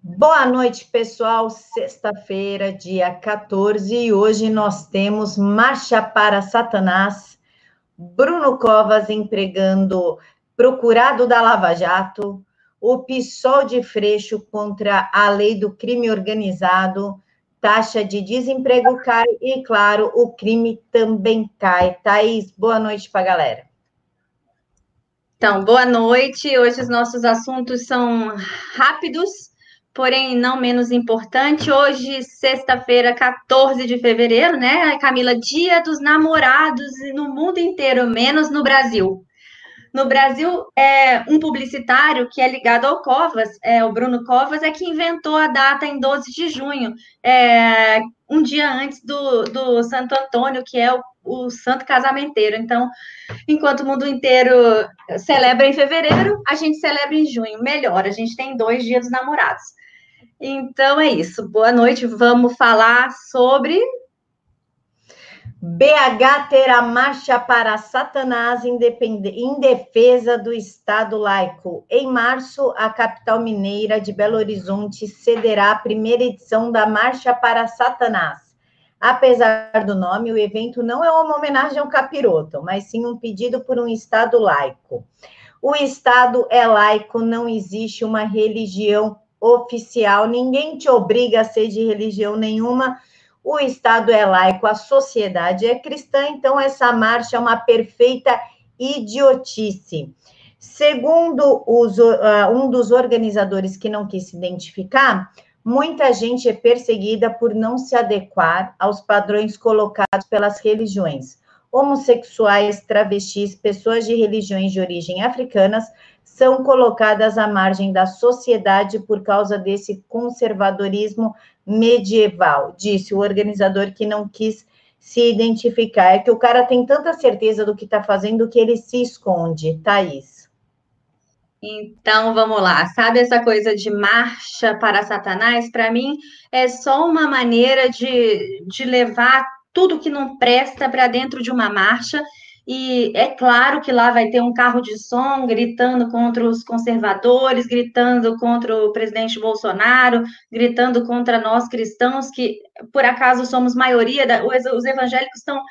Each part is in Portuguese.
Boa noite, pessoal. Sexta-feira, dia 14, e hoje nós temos Marcha para Satanás, Bruno Covas empregando procurado da Lava Jato, o PSOL de Freixo contra a lei do crime organizado, taxa de desemprego cai e, claro, o crime também cai. Thaís, boa noite para a galera. Então, boa noite. Hoje os nossos assuntos são rápidos porém não menos importante, hoje, sexta-feira, 14 de fevereiro, né, Camila? Dia dos namorados no mundo inteiro, menos no Brasil. No Brasil, é um publicitário que é ligado ao Covas, é, o Bruno Covas, é que inventou a data em 12 de junho, é, um dia antes do, do Santo Antônio, que é o, o santo casamenteiro. Então, enquanto o mundo inteiro celebra em fevereiro, a gente celebra em junho. Melhor, a gente tem dois dias dos namorados. Então é isso. Boa noite. Vamos falar sobre. BH terá marcha para Satanás em defesa do Estado laico. Em março, a capital mineira de Belo Horizonte cederá a primeira edição da Marcha para Satanás. Apesar do nome, o evento não é uma homenagem ao capiroto, mas sim um pedido por um Estado laico. O Estado é laico, não existe uma religião oficial, ninguém te obriga a ser de religião nenhuma. O Estado é laico, a sociedade é cristã, então essa marcha é uma perfeita idiotice. Segundo os, uh, um dos organizadores que não quis se identificar, muita gente é perseguida por não se adequar aos padrões colocados pelas religiões. Homossexuais, travestis, pessoas de religiões de origem africanas são colocadas à margem da sociedade por causa desse conservadorismo medieval, disse o organizador que não quis se identificar. É que o cara tem tanta certeza do que está fazendo que ele se esconde, Thaís. Então vamos lá, sabe essa coisa de marcha para Satanás? Para mim é só uma maneira de, de levar tudo que não presta para dentro de uma marcha e é claro que lá vai ter um carro de som gritando contra os conservadores, gritando contra o presidente Bolsonaro, gritando contra nós cristãos, que por acaso somos maioria, da, os evangélicos estão,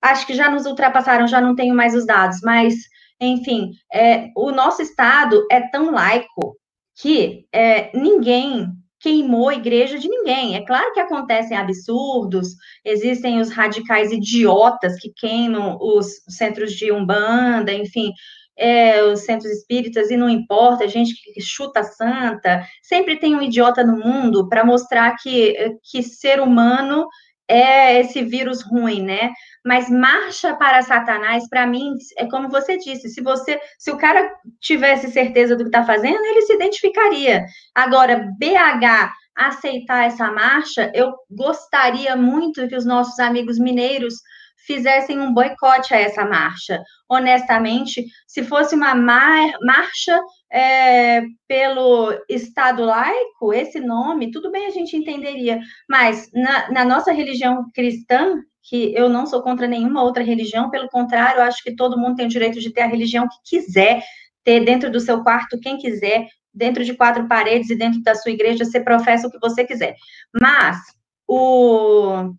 acho que já nos ultrapassaram, já não tenho mais os dados, mas, enfim, é, o nosso Estado é tão laico que é, ninguém queimou a igreja de ninguém. É claro que acontecem absurdos, existem os radicais idiotas que queimam os centros de umbanda, enfim, é, os centros espíritas, e não importa, gente que chuta santa, sempre tem um idiota no mundo para mostrar que, que ser humano é esse vírus ruim, né? Mas marcha para Satanás, para mim, é como você disse, se você, se o cara tivesse certeza do que está fazendo, ele se identificaria. Agora, BH aceitar essa marcha, eu gostaria muito que os nossos amigos mineiros fizessem um boicote a essa marcha. Honestamente, se fosse uma mar marcha é, pelo Estado laico, esse nome, tudo bem a gente entenderia, mas na, na nossa religião cristã, que eu não sou contra nenhuma outra religião, pelo contrário, acho que todo mundo tem o direito de ter a religião que quiser, ter dentro do seu quarto quem quiser, dentro de quatro paredes e dentro da sua igreja, você professa o que você quiser. Mas o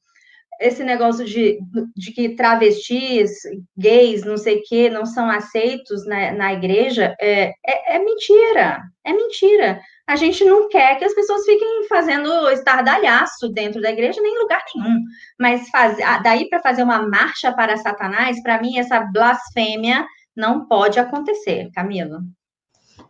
esse negócio de, de que travestis, gays, não sei o quê, não são aceitos na, na igreja, é, é, é, mentira, é mentira. A gente não quer que as pessoas fiquem fazendo estardalhaço dentro da igreja, nem em lugar nenhum. Mas faz, daí para fazer uma marcha para Satanás, para mim, essa blasfêmia não pode acontecer, Camila.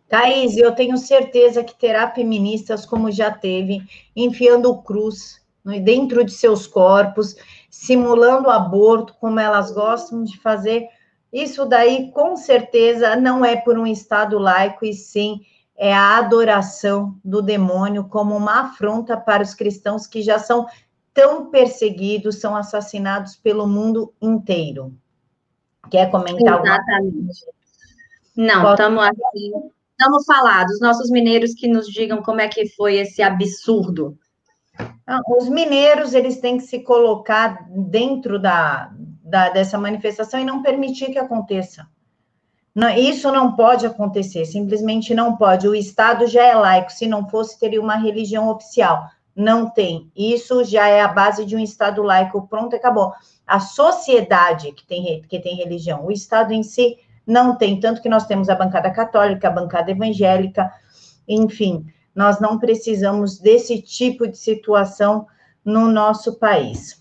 Thaís, eu tenho certeza que terá feministas, como já teve, enfiando cruz dentro de seus corpos, simulando aborto, como elas gostam de fazer. Isso daí, com certeza, não é por um Estado laico, e sim é a adoração do demônio como uma afronta para os cristãos que já são tão perseguidos, são assassinados pelo mundo inteiro. Quer comentar Exatamente. Não, estamos aqui. Estamos falados, os nossos mineiros que nos digam como é que foi esse absurdo. Ah, os mineiros, eles têm que se colocar dentro da, da, dessa manifestação e não permitir que aconteça. Não, isso não pode acontecer, simplesmente não pode. O Estado já é laico, se não fosse, teria uma religião oficial. Não tem. Isso já é a base de um Estado laico. Pronto, acabou. A sociedade que tem, que tem religião, o Estado em si não tem. Tanto que nós temos a bancada católica, a bancada evangélica, enfim, nós não precisamos desse tipo de situação no nosso país.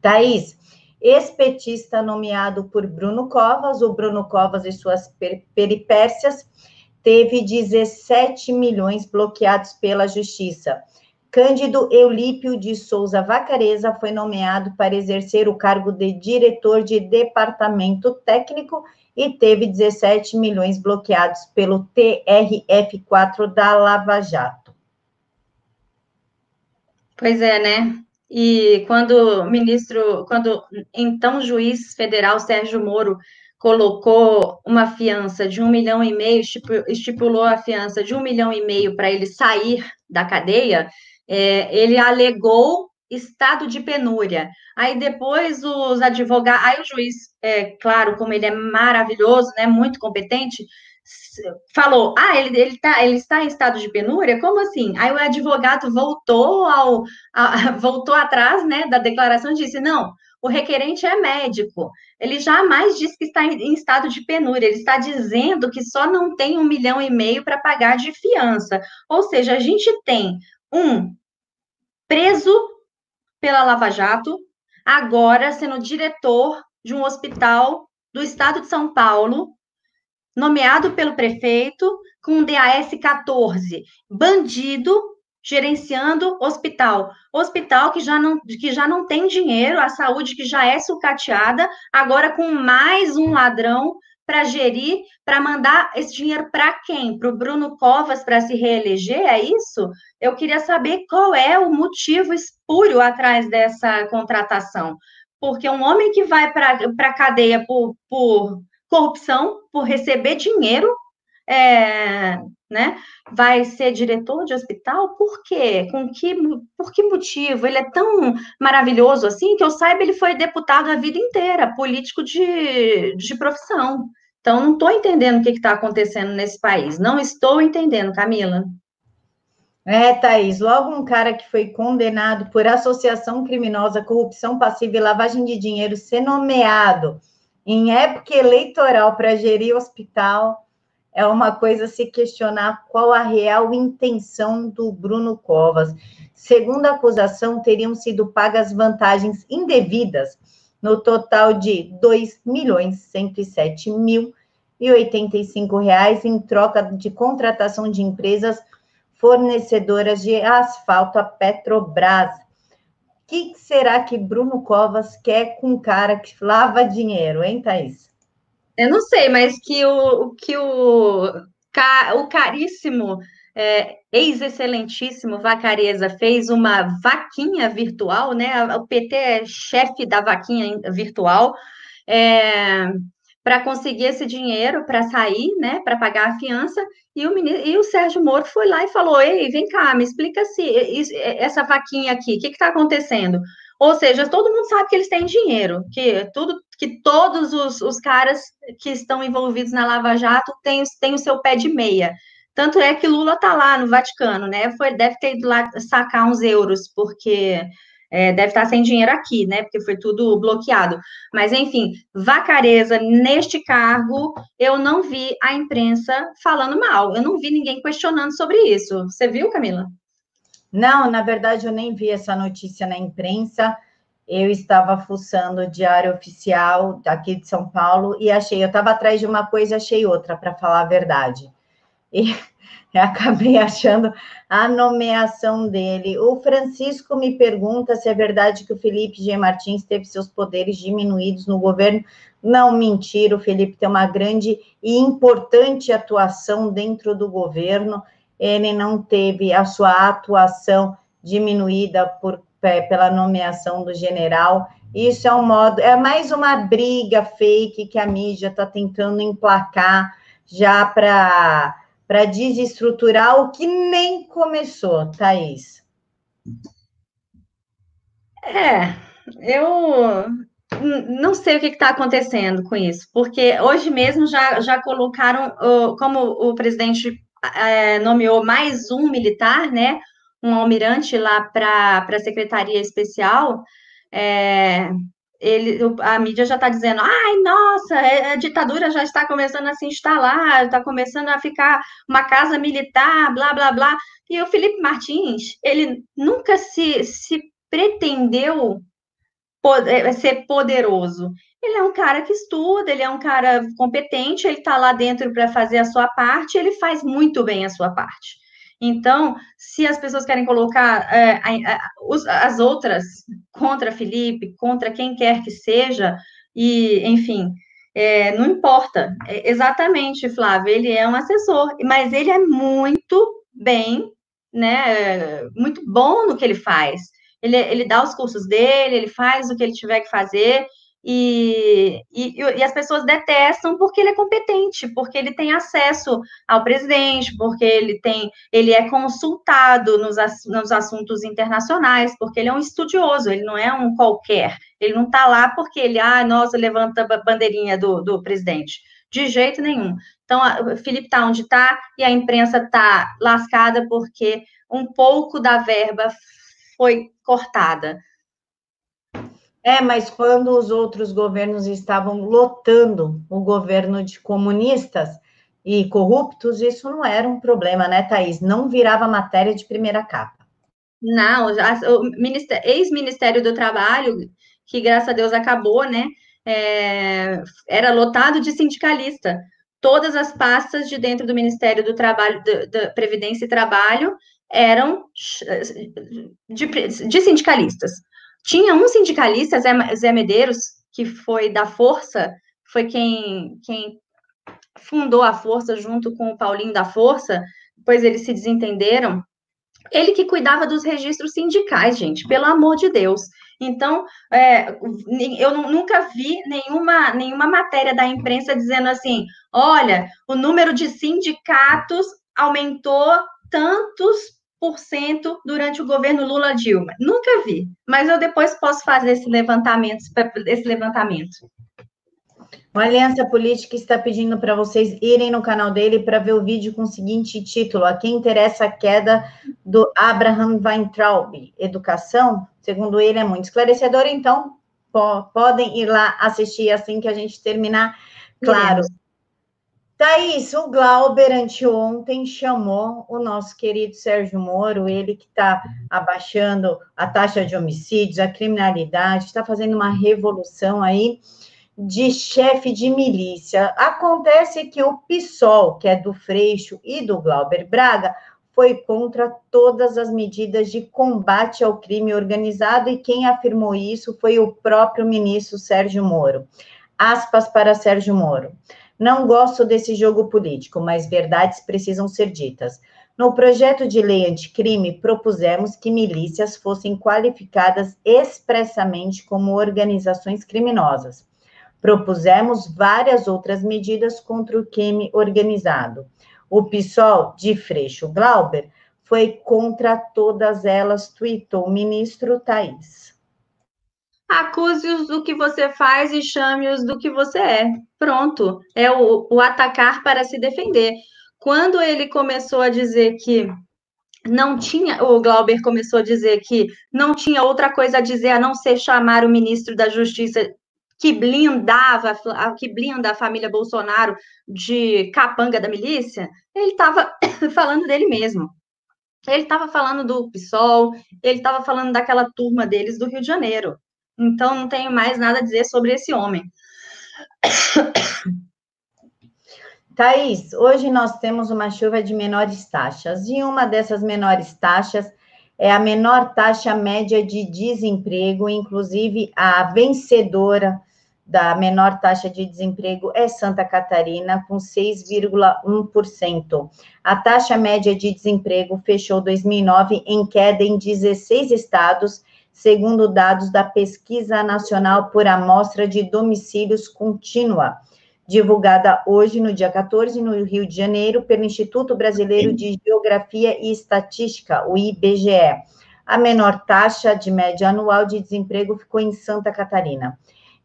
Thaís, ex-petista nomeado por Bruno Covas, o Bruno Covas e suas per peripécias, teve 17 milhões bloqueados pela Justiça. Cândido Eulípio de Souza Vacareza foi nomeado para exercer o cargo de diretor de departamento técnico e teve 17 milhões bloqueados pelo TRF4 da Lava Jato. Pois é, né? E quando o ministro, quando então juiz federal Sérgio Moro colocou uma fiança de um milhão e meio, estipulou a fiança de um milhão e meio para ele sair da cadeia, é, ele alegou estado de penúria. Aí depois os advogados, aí o juiz, é, claro, como ele é maravilhoso, né, muito competente, falou: "Ah, ele, ele, tá, ele está em estado de penúria? Como assim?" Aí o advogado voltou ao a, voltou atrás, né, da declaração e disse: "Não, o requerente é médico. Ele jamais disse que está em, estado de penúria. Ele está dizendo que só não tem um milhão e meio para pagar de fiança. Ou seja, a gente tem um preso pela Lava Jato, agora sendo diretor de um hospital do estado de São Paulo, nomeado pelo prefeito com DAS 14, bandido gerenciando hospital, hospital que já não que já não tem dinheiro, a saúde que já é sucateada, agora com mais um ladrão para gerir, para mandar esse dinheiro para quem? Para o Bruno Covas para se reeleger? É isso? Eu queria saber qual é o motivo espúrio atrás dessa contratação. Porque um homem que vai para a cadeia por, por corrupção, por receber dinheiro, é, né, vai ser diretor de hospital? Por quê? Com que, por que motivo? Ele é tão maravilhoso assim que eu saiba, ele foi deputado a vida inteira, político de, de profissão. Então, não estou entendendo o que está acontecendo nesse país. Não estou entendendo, Camila. É, Thaís, logo um cara que foi condenado por associação criminosa, corrupção passiva e lavagem de dinheiro ser nomeado em época eleitoral para gerir hospital, é uma coisa se questionar qual a real intenção do Bruno Covas. Segundo a acusação, teriam sido pagas vantagens indevidas no total de 2.107.085 reais em troca de contratação de empresas fornecedoras de asfalto a Petrobras. O que será que Bruno Covas quer com um cara que lava dinheiro, hein, Thaís? Eu não sei, mas que o, que o, o caríssimo, é, ex-excelentíssimo Vacareza fez uma vaquinha virtual, né? O PT é chefe da vaquinha virtual. É, para conseguir esse dinheiro para sair, né, para pagar a fiança, e o, ministro, e o Sérgio Moro foi lá e falou: Ei, vem cá, me explica se essa vaquinha aqui, o que está acontecendo? Ou seja, todo mundo sabe que eles têm dinheiro, que tudo, que todos os, os caras que estão envolvidos na Lava Jato têm, têm o seu pé de meia. Tanto é que Lula está lá no Vaticano, né? Foi, deve ter ido lá sacar uns euros, porque é, deve estar sem dinheiro aqui, né? Porque foi tudo bloqueado. Mas, enfim, Vacareza, neste cargo, eu não vi a imprensa falando mal. Eu não vi ninguém questionando sobre isso. Você viu, Camila? Não, na verdade, eu nem vi essa notícia na imprensa. Eu estava fuçando o Diário Oficial aqui de São Paulo e achei, eu estava atrás de uma coisa e achei outra, para falar a verdade. E acabei achando a nomeação dele. O Francisco me pergunta se é verdade que o Felipe G. Martins teve seus poderes diminuídos no governo. Não, mentira, o Felipe tem uma grande e importante atuação dentro do governo. Ele não teve a sua atuação diminuída por, é, pela nomeação do general. Isso é um modo, é mais uma briga fake que a mídia está tentando emplacar já para para desestruturar o que nem começou, Thaís? É, eu não sei o que está acontecendo com isso, porque hoje mesmo já, já colocaram, como o presidente é, nomeou mais um militar, né, um almirante lá para a Secretaria Especial, é, ele, a mídia já está dizendo, ai, nossa, é, a ditadura já está começando a se instalar, está começando a ficar uma casa militar, blá, blá, blá. E o Felipe Martins, ele nunca se, se pretendeu poder, ser poderoso. Ele é um cara que estuda, ele é um cara competente, ele está lá dentro para fazer a sua parte, ele faz muito bem a sua parte. Então, se as pessoas querem colocar é, as outras contra Felipe, contra quem quer que seja, e, enfim, é, não importa. É, exatamente, Flávio, ele é um assessor, mas ele é muito bem, né, muito bom no que ele faz. Ele, ele dá os cursos dele, ele faz o que ele tiver que fazer, e, e, e, as pessoas detestam porque ele é competente, porque ele tem acesso ao presidente, porque ele tem, ele é consultado nos, nos assuntos internacionais, porque ele é um estudioso, ele não é um qualquer, ele não está lá porque ele, ah, nossa, levanta a bandeirinha do, do presidente. De jeito nenhum. Então, o Felipe está onde está e a imprensa está lascada porque um pouco da verba foi cortada. É, mas quando os outros governos estavam lotando o governo de comunistas e corruptos, isso não era um problema, né, Thaís? Não virava matéria de primeira capa. Não, o ex-ministério do Trabalho, que graças a Deus acabou, né? É, era lotado de sindicalista. Todas as pastas de dentro do Ministério do Trabalho, da Previdência e Trabalho, eram de, de sindicalistas. Tinha um sindicalista, Zé, Zé Medeiros, que foi da Força, foi quem, quem fundou a Força junto com o Paulinho da Força, depois eles se desentenderam. Ele que cuidava dos registros sindicais, gente, pelo amor de Deus. Então, é, eu nunca vi nenhuma, nenhuma matéria da imprensa dizendo assim: olha, o número de sindicatos aumentou tantos durante o governo Lula Dilma. Nunca vi, mas eu depois posso fazer esse levantamento, esse levantamento. O Aliança Política está pedindo para vocês irem no canal dele para ver o vídeo com o seguinte título: A quem interessa a queda do Abraham Weintraub? Educação? Segundo ele, é muito esclarecedor, então podem ir lá assistir assim que a gente terminar. Claro, Thaís, o Glauber anteontem chamou o nosso querido Sérgio Moro, ele que está abaixando a taxa de homicídios, a criminalidade, está fazendo uma revolução aí de chefe de milícia. Acontece que o PSOL, que é do Freixo e do Glauber Braga, foi contra todas as medidas de combate ao crime organizado e quem afirmou isso foi o próprio ministro Sérgio Moro. Aspas para Sérgio Moro. Não gosto desse jogo político, mas verdades precisam ser ditas. No projeto de lei anticrime, propusemos que milícias fossem qualificadas expressamente como organizações criminosas. Propusemos várias outras medidas contra o crime organizado. O PSOL de Freixo Glauber foi contra todas elas, tweetou o ministro Thaís acuse-os do que você faz e chame-os do que você é. Pronto, é o, o atacar para se defender. Quando ele começou a dizer que não tinha, o Glauber começou a dizer que não tinha outra coisa a dizer a não ser chamar o ministro da Justiça que blindava, que blinda a família Bolsonaro de capanga da milícia, ele estava falando dele mesmo. Ele estava falando do PSOL, ele estava falando daquela turma deles do Rio de Janeiro. Então, não tenho mais nada a dizer sobre esse homem. Thaís, hoje nós temos uma chuva de menores taxas, e uma dessas menores taxas é a menor taxa média de desemprego, inclusive a vencedora da menor taxa de desemprego é Santa Catarina, com 6,1%. A taxa média de desemprego fechou 2009 em queda em 16 estados segundo dados da Pesquisa Nacional por Amostra de Domicílios Contínua, divulgada hoje, no dia 14, no Rio de Janeiro, pelo Instituto Brasileiro de Geografia e Estatística, o IBGE. A menor taxa de média anual de desemprego ficou em Santa Catarina.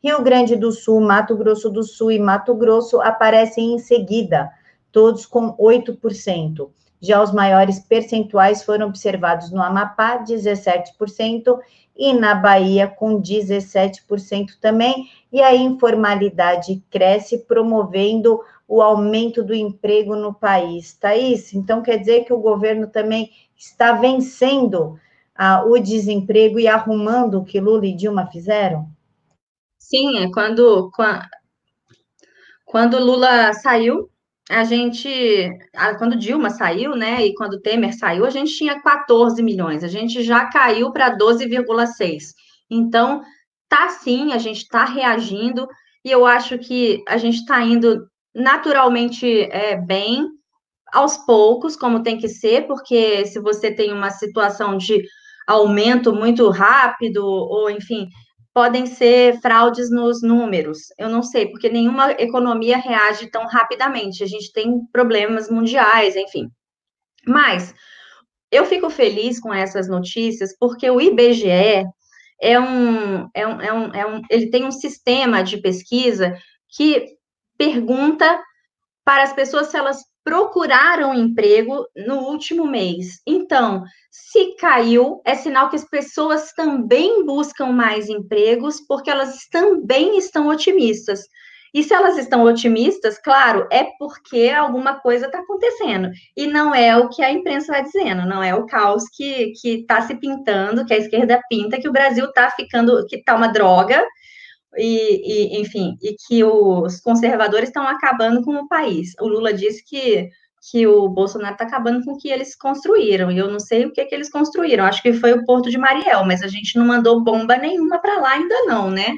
Rio Grande do Sul, Mato Grosso do Sul e Mato Grosso aparecem em seguida, todos com 8%. Já os maiores percentuais foram observados no Amapá, 17%, e na Bahia, com 17% também. E a informalidade cresce, promovendo o aumento do emprego no país. Thaís, então quer dizer que o governo também está vencendo ah, o desemprego e arrumando o que Lula e Dilma fizeram? Sim, é quando, quando, Lula saiu, a gente, quando Dilma saiu, né, e quando Temer saiu, a gente tinha 14 milhões, a gente já caiu para 12,6. Então, tá sim, a gente está reagindo, e eu acho que a gente está indo naturalmente é, bem, aos poucos, como tem que ser, porque se você tem uma situação de aumento muito rápido, ou enfim, podem ser fraudes nos números. Eu não sei, porque nenhuma economia reage tão rapidamente. A gente tem problemas mundiais, enfim. Mas eu fico feliz com essas notícias, porque o IBGE é um, é um, é um, é um ele tem um sistema de pesquisa que pergunta para as pessoas se elas procuraram emprego no último mês. Então, se caiu, é sinal que as pessoas também buscam mais empregos, porque elas também estão otimistas. E se elas estão otimistas, claro, é porque alguma coisa está acontecendo. E não é o que a imprensa está dizendo, não é o caos que está se pintando, que a esquerda pinta, que o Brasil está ficando, que está uma droga, e, e, enfim, e que os conservadores estão acabando com o país. O Lula disse que, que o Bolsonaro está acabando com o que eles construíram, e eu não sei o que, que eles construíram, acho que foi o Porto de Mariel, mas a gente não mandou bomba nenhuma para lá ainda não, né?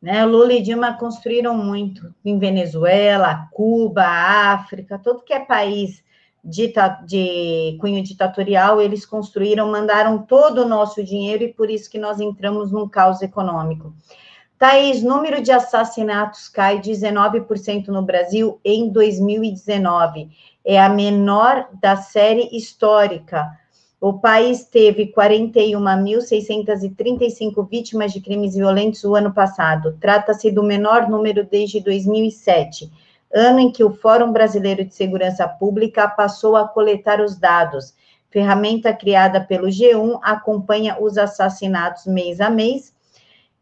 Né, Lula e Dilma construíram muito em Venezuela, Cuba, África, todo que é país dita, de cunho ditatorial, eles construíram, mandaram todo o nosso dinheiro e por isso que nós entramos num caos econômico. Thaís, número de assassinatos cai 19% no Brasil em 2019. É a menor da série histórica. O país teve 41.635 vítimas de crimes violentos o ano passado. Trata-se do menor número desde 2007 ano em que o Fórum Brasileiro de Segurança Pública passou a coletar os dados. Ferramenta criada pelo G1 acompanha os assassinatos mês a mês.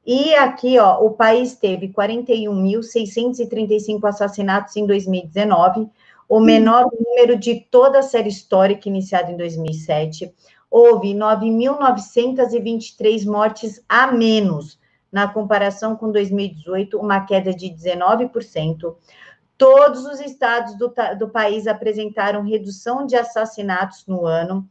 E aqui, ó, o país teve 41.635 assassinatos em 2019, o menor número de toda a série histórica iniciada em 2007. Houve 9.923 mortes a menos na comparação com 2018, uma queda de 19%. Todos os estados do, do país apresentaram redução de assassinatos no ano,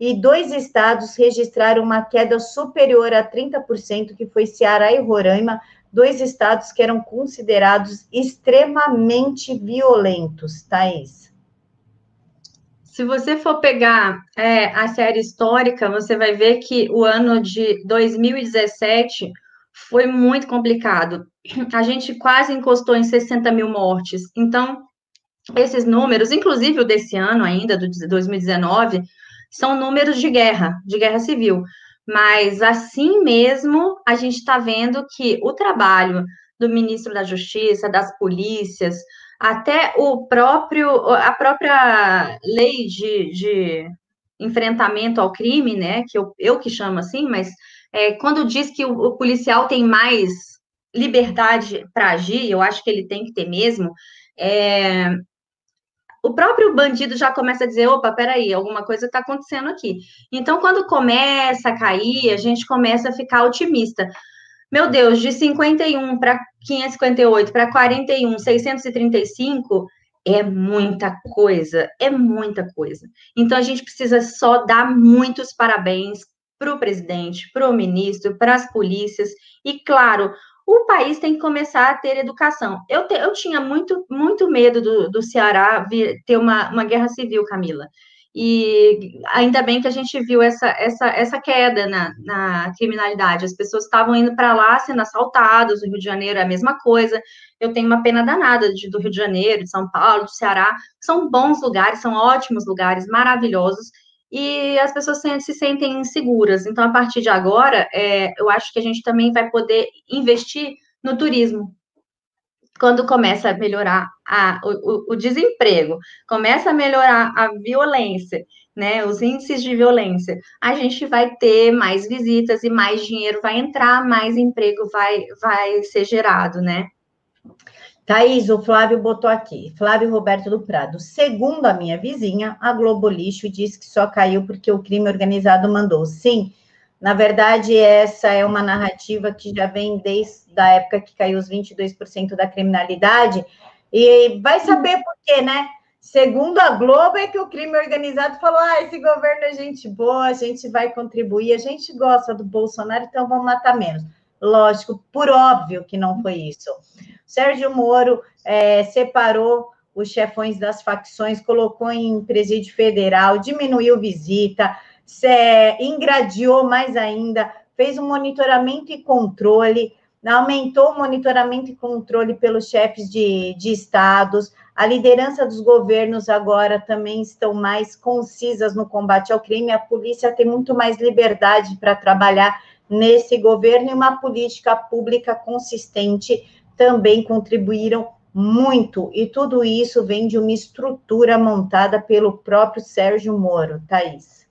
e dois estados registraram uma queda superior a 30%, que foi Ceará e Roraima, dois estados que eram considerados extremamente violentos, Thaís. Se você for pegar é, a série histórica, você vai ver que o ano de 2017 foi muito complicado. A gente quase encostou em 60 mil mortes. Então, esses números, inclusive o desse ano ainda, do 2019, são números de guerra, de guerra civil. Mas, assim mesmo, a gente está vendo que o trabalho do ministro da Justiça, das polícias, até o próprio, a própria lei de, de enfrentamento ao crime, né, que eu, eu que chamo assim, mas é, quando diz que o, o policial tem mais liberdade para agir, eu acho que ele tem que ter mesmo, é, o próprio bandido já começa a dizer: opa, peraí, alguma coisa está acontecendo aqui. Então, quando começa a cair, a gente começa a ficar otimista. Meu Deus, de 51 para 558 para 41, 635 é muita coisa, é muita coisa. Então, a gente precisa só dar muitos parabéns para o presidente, para o ministro, para as polícias, e claro, o país tem que começar a ter educação. Eu, te, eu tinha muito, muito medo do, do Ceará vir, ter uma, uma guerra civil, Camila. E ainda bem que a gente viu essa, essa, essa queda na, na criminalidade. As pessoas estavam indo para lá sendo assaltadas, no Rio de Janeiro é a mesma coisa. Eu tenho uma pena danada de, do Rio de Janeiro, de São Paulo, do Ceará. São bons lugares, são ótimos lugares, maravilhosos. E as pessoas se sentem inseguras. Então, a partir de agora, é, eu acho que a gente também vai poder investir no turismo. Quando começa a melhorar a, o, o desemprego, começa a melhorar a violência, né, os índices de violência, a gente vai ter mais visitas e mais dinheiro vai entrar, mais emprego vai, vai ser gerado, né? Thaís, o Flávio botou aqui. Flávio Roberto do Prado. Segundo a minha vizinha, a Globo Lixo diz que só caiu porque o crime organizado mandou. Sim, na verdade, essa é uma narrativa que já vem desde a época que caiu os 22% da criminalidade. E vai saber por quê, né? Segundo a Globo, é que o crime organizado falou: ah, esse governo é gente boa, a gente vai contribuir, a gente gosta do Bolsonaro, então vamos matar menos. Lógico, por óbvio que não foi isso. Sérgio Moro é, separou os chefões das facções, colocou em presídio federal, diminuiu visita, se, ingradiou mais ainda, fez um monitoramento e controle, aumentou o monitoramento e controle pelos chefes de, de estados. A liderança dos governos agora também estão mais concisas no combate ao crime. A polícia tem muito mais liberdade para trabalhar nesse governo e uma política pública consistente também contribuíram muito, e tudo isso vem de uma estrutura montada pelo próprio Sérgio Moro, Thaís.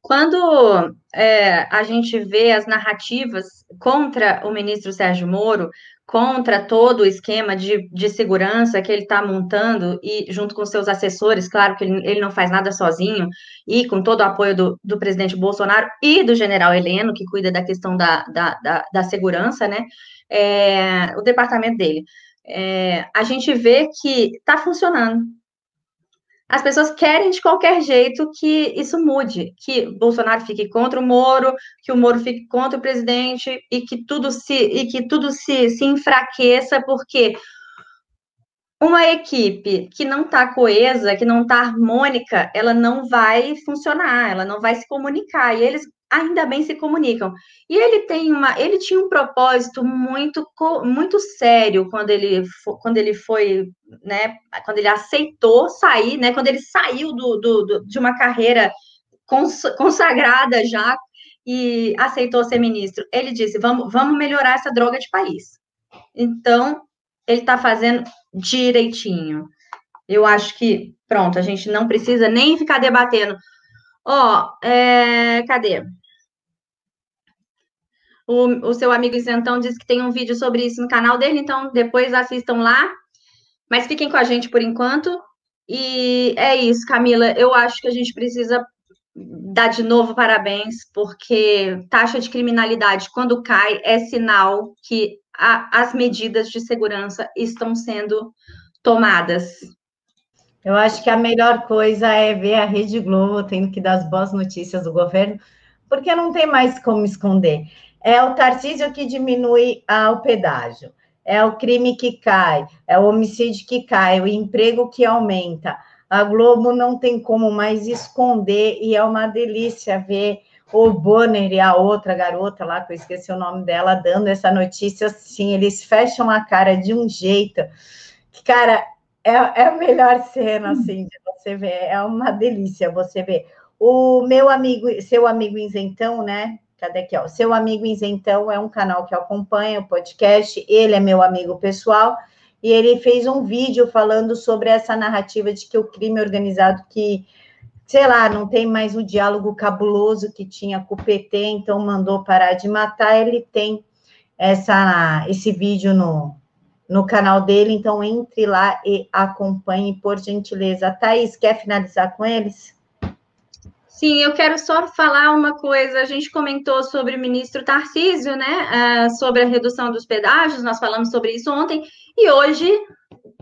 Quando é, a gente vê as narrativas contra o ministro Sérgio Moro, contra todo o esquema de, de segurança que ele está montando, e junto com seus assessores, claro que ele, ele, não faz nada sozinho, e com todo o apoio do, do presidente Bolsonaro e do general Heleno, que cuida da questão da, da, da, da segurança, né? é, o departamento dele, é, a gente vê que está funcionando. As pessoas querem de qualquer jeito que isso mude, que Bolsonaro fique contra o Moro, que o Moro fique contra o presidente e que tudo se e que tudo se, se enfraqueça, porque uma equipe que não está coesa, que não está harmônica, ela não vai funcionar, ela não vai se comunicar. E eles ainda bem se comunicam. E ele tem uma, ele tinha um propósito muito muito sério quando ele quando ele foi, né, quando ele aceitou sair, né, quando ele saiu do, do, do de uma carreira consagrada já e aceitou ser ministro. Ele disse: "Vamos vamos melhorar essa droga de país". Então, ele está fazendo direitinho. Eu acho que, pronto, a gente não precisa nem ficar debatendo. Ó, oh, é, cadê? O, o seu amigo Isentão disse que tem um vídeo sobre isso no canal dele, então depois assistam lá. Mas fiquem com a gente por enquanto. E é isso, Camila. Eu acho que a gente precisa dar de novo parabéns, porque taxa de criminalidade, quando cai, é sinal que a, as medidas de segurança estão sendo tomadas. Eu acho que a melhor coisa é ver a Rede Globo tendo que dar as boas notícias do governo, porque não tem mais como esconder. É o Tarcísio que diminui o pedágio, é o crime que cai, é o homicídio que cai, o emprego que aumenta. A Globo não tem como mais esconder e é uma delícia ver o Bonner e a outra garota lá, que eu esqueci o nome dela, dando essa notícia assim, eles fecham a cara de um jeito que, cara, é, é a melhor cena, assim, de você ver, é uma delícia você ver. O meu amigo, seu amigo isentão, né, Cadê aqui, ó? Seu amigo isentão é um canal que acompanha o podcast, ele é meu amigo pessoal, e ele fez um vídeo falando sobre essa narrativa de que o crime organizado que, sei lá, não tem mais o diálogo cabuloso que tinha com o PT, então mandou parar de matar, ele tem essa, esse vídeo no, no canal dele, então entre lá e acompanhe, por gentileza. Thaís, quer finalizar com eles? Sim, eu quero só falar uma coisa. A gente comentou sobre o ministro Tarcísio, né? Uh, sobre a redução dos pedágios, nós falamos sobre isso ontem, e hoje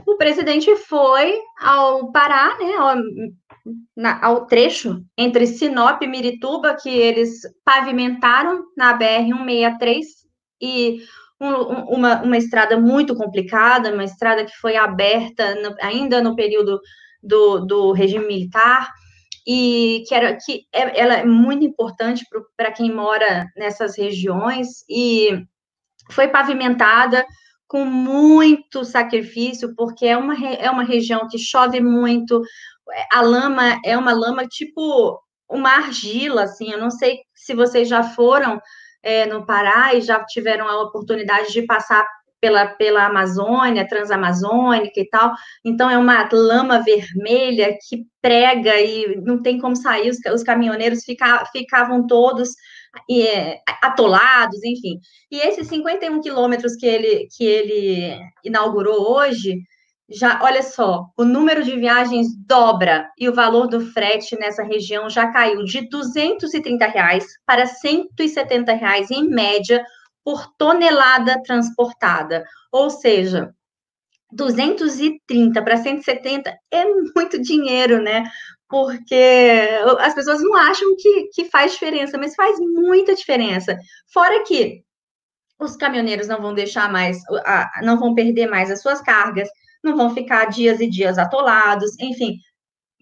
o presidente foi ao Pará, né? Ao, na, ao trecho entre Sinop e Mirituba, que eles pavimentaram na BR-163, e um, uma, uma estrada muito complicada, uma estrada que foi aberta no, ainda no período do, do regime militar e que, era, que é, ela é muito importante para quem mora nessas regiões e foi pavimentada com muito sacrifício, porque é uma, é uma região que chove muito, a lama é uma lama tipo uma argila, assim, eu não sei se vocês já foram é, no Pará e já tiveram a oportunidade de passar pela, pela Amazônia, Transamazônica e tal. Então, é uma lama vermelha que prega e não tem como sair, os, os caminhoneiros fica, ficavam todos é, atolados, enfim. E esses 51 quilômetros que ele, que ele inaugurou hoje, já, olha só, o número de viagens dobra e o valor do frete nessa região já caiu de 230 reais para 170 reais em média por tonelada transportada. Ou seja, 230 para 170 é muito dinheiro, né? Porque as pessoas não acham que, que faz diferença, mas faz muita diferença. Fora que os caminhoneiros não vão deixar mais, não vão perder mais as suas cargas, não vão ficar dias e dias atolados, enfim,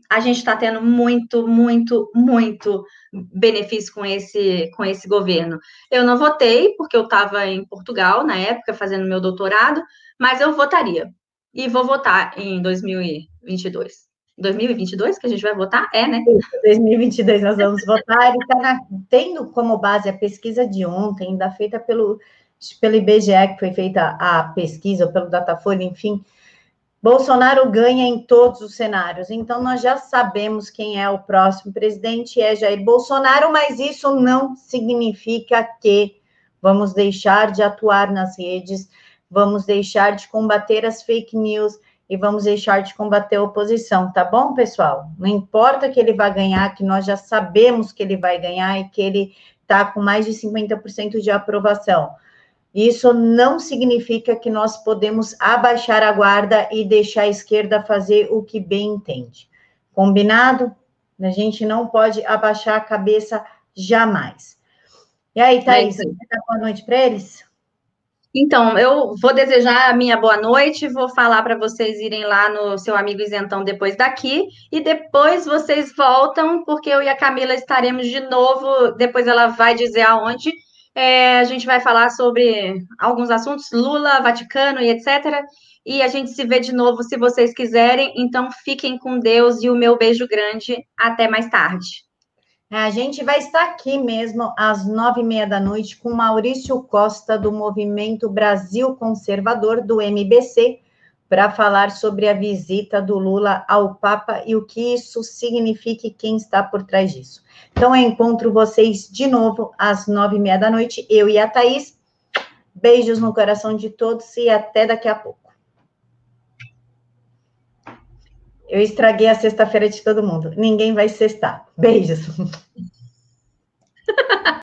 a gente está tendo muito, muito, muito benefício com esse, com esse governo. Eu não votei, porque eu estava em Portugal na época, fazendo meu doutorado, mas eu votaria. E vou votar em 2022. 2022 que a gente vai votar? É, né? 2022 nós vamos votar. Ele está tendo como base a pesquisa de ontem, ainda feita pelo, pelo IBGE, que foi feita a pesquisa, ou pelo Datafolha, enfim, Bolsonaro ganha em todos os cenários, então nós já sabemos quem é o próximo presidente, é Jair Bolsonaro, mas isso não significa que vamos deixar de atuar nas redes, vamos deixar de combater as fake news e vamos deixar de combater a oposição, tá bom, pessoal? Não importa que ele vá ganhar, que nós já sabemos que ele vai ganhar e que ele está com mais de 50% de aprovação. Isso não significa que nós podemos abaixar a guarda e deixar a esquerda fazer o que bem entende. Combinado? A gente não pode abaixar a cabeça jamais. E aí, Thaís, é você dá boa noite para eles? Então, eu vou desejar a minha boa noite, vou falar para vocês irem lá no seu amigo isentão depois daqui, e depois vocês voltam, porque eu e a Camila estaremos de novo, depois ela vai dizer aonde, é, a gente vai falar sobre alguns assuntos, Lula, Vaticano e etc. E a gente se vê de novo se vocês quiserem. Então, fiquem com Deus e o meu beijo grande. Até mais tarde. A gente vai estar aqui mesmo às nove e meia da noite com Maurício Costa, do Movimento Brasil Conservador, do MBC, para falar sobre a visita do Lula ao Papa e o que isso significa e quem está por trás disso. Então, eu encontro vocês de novo às nove e meia da noite, eu e a Thaís. Beijos no coração de todos e até daqui a pouco. Eu estraguei a sexta-feira de todo mundo. Ninguém vai sextar. Beijos.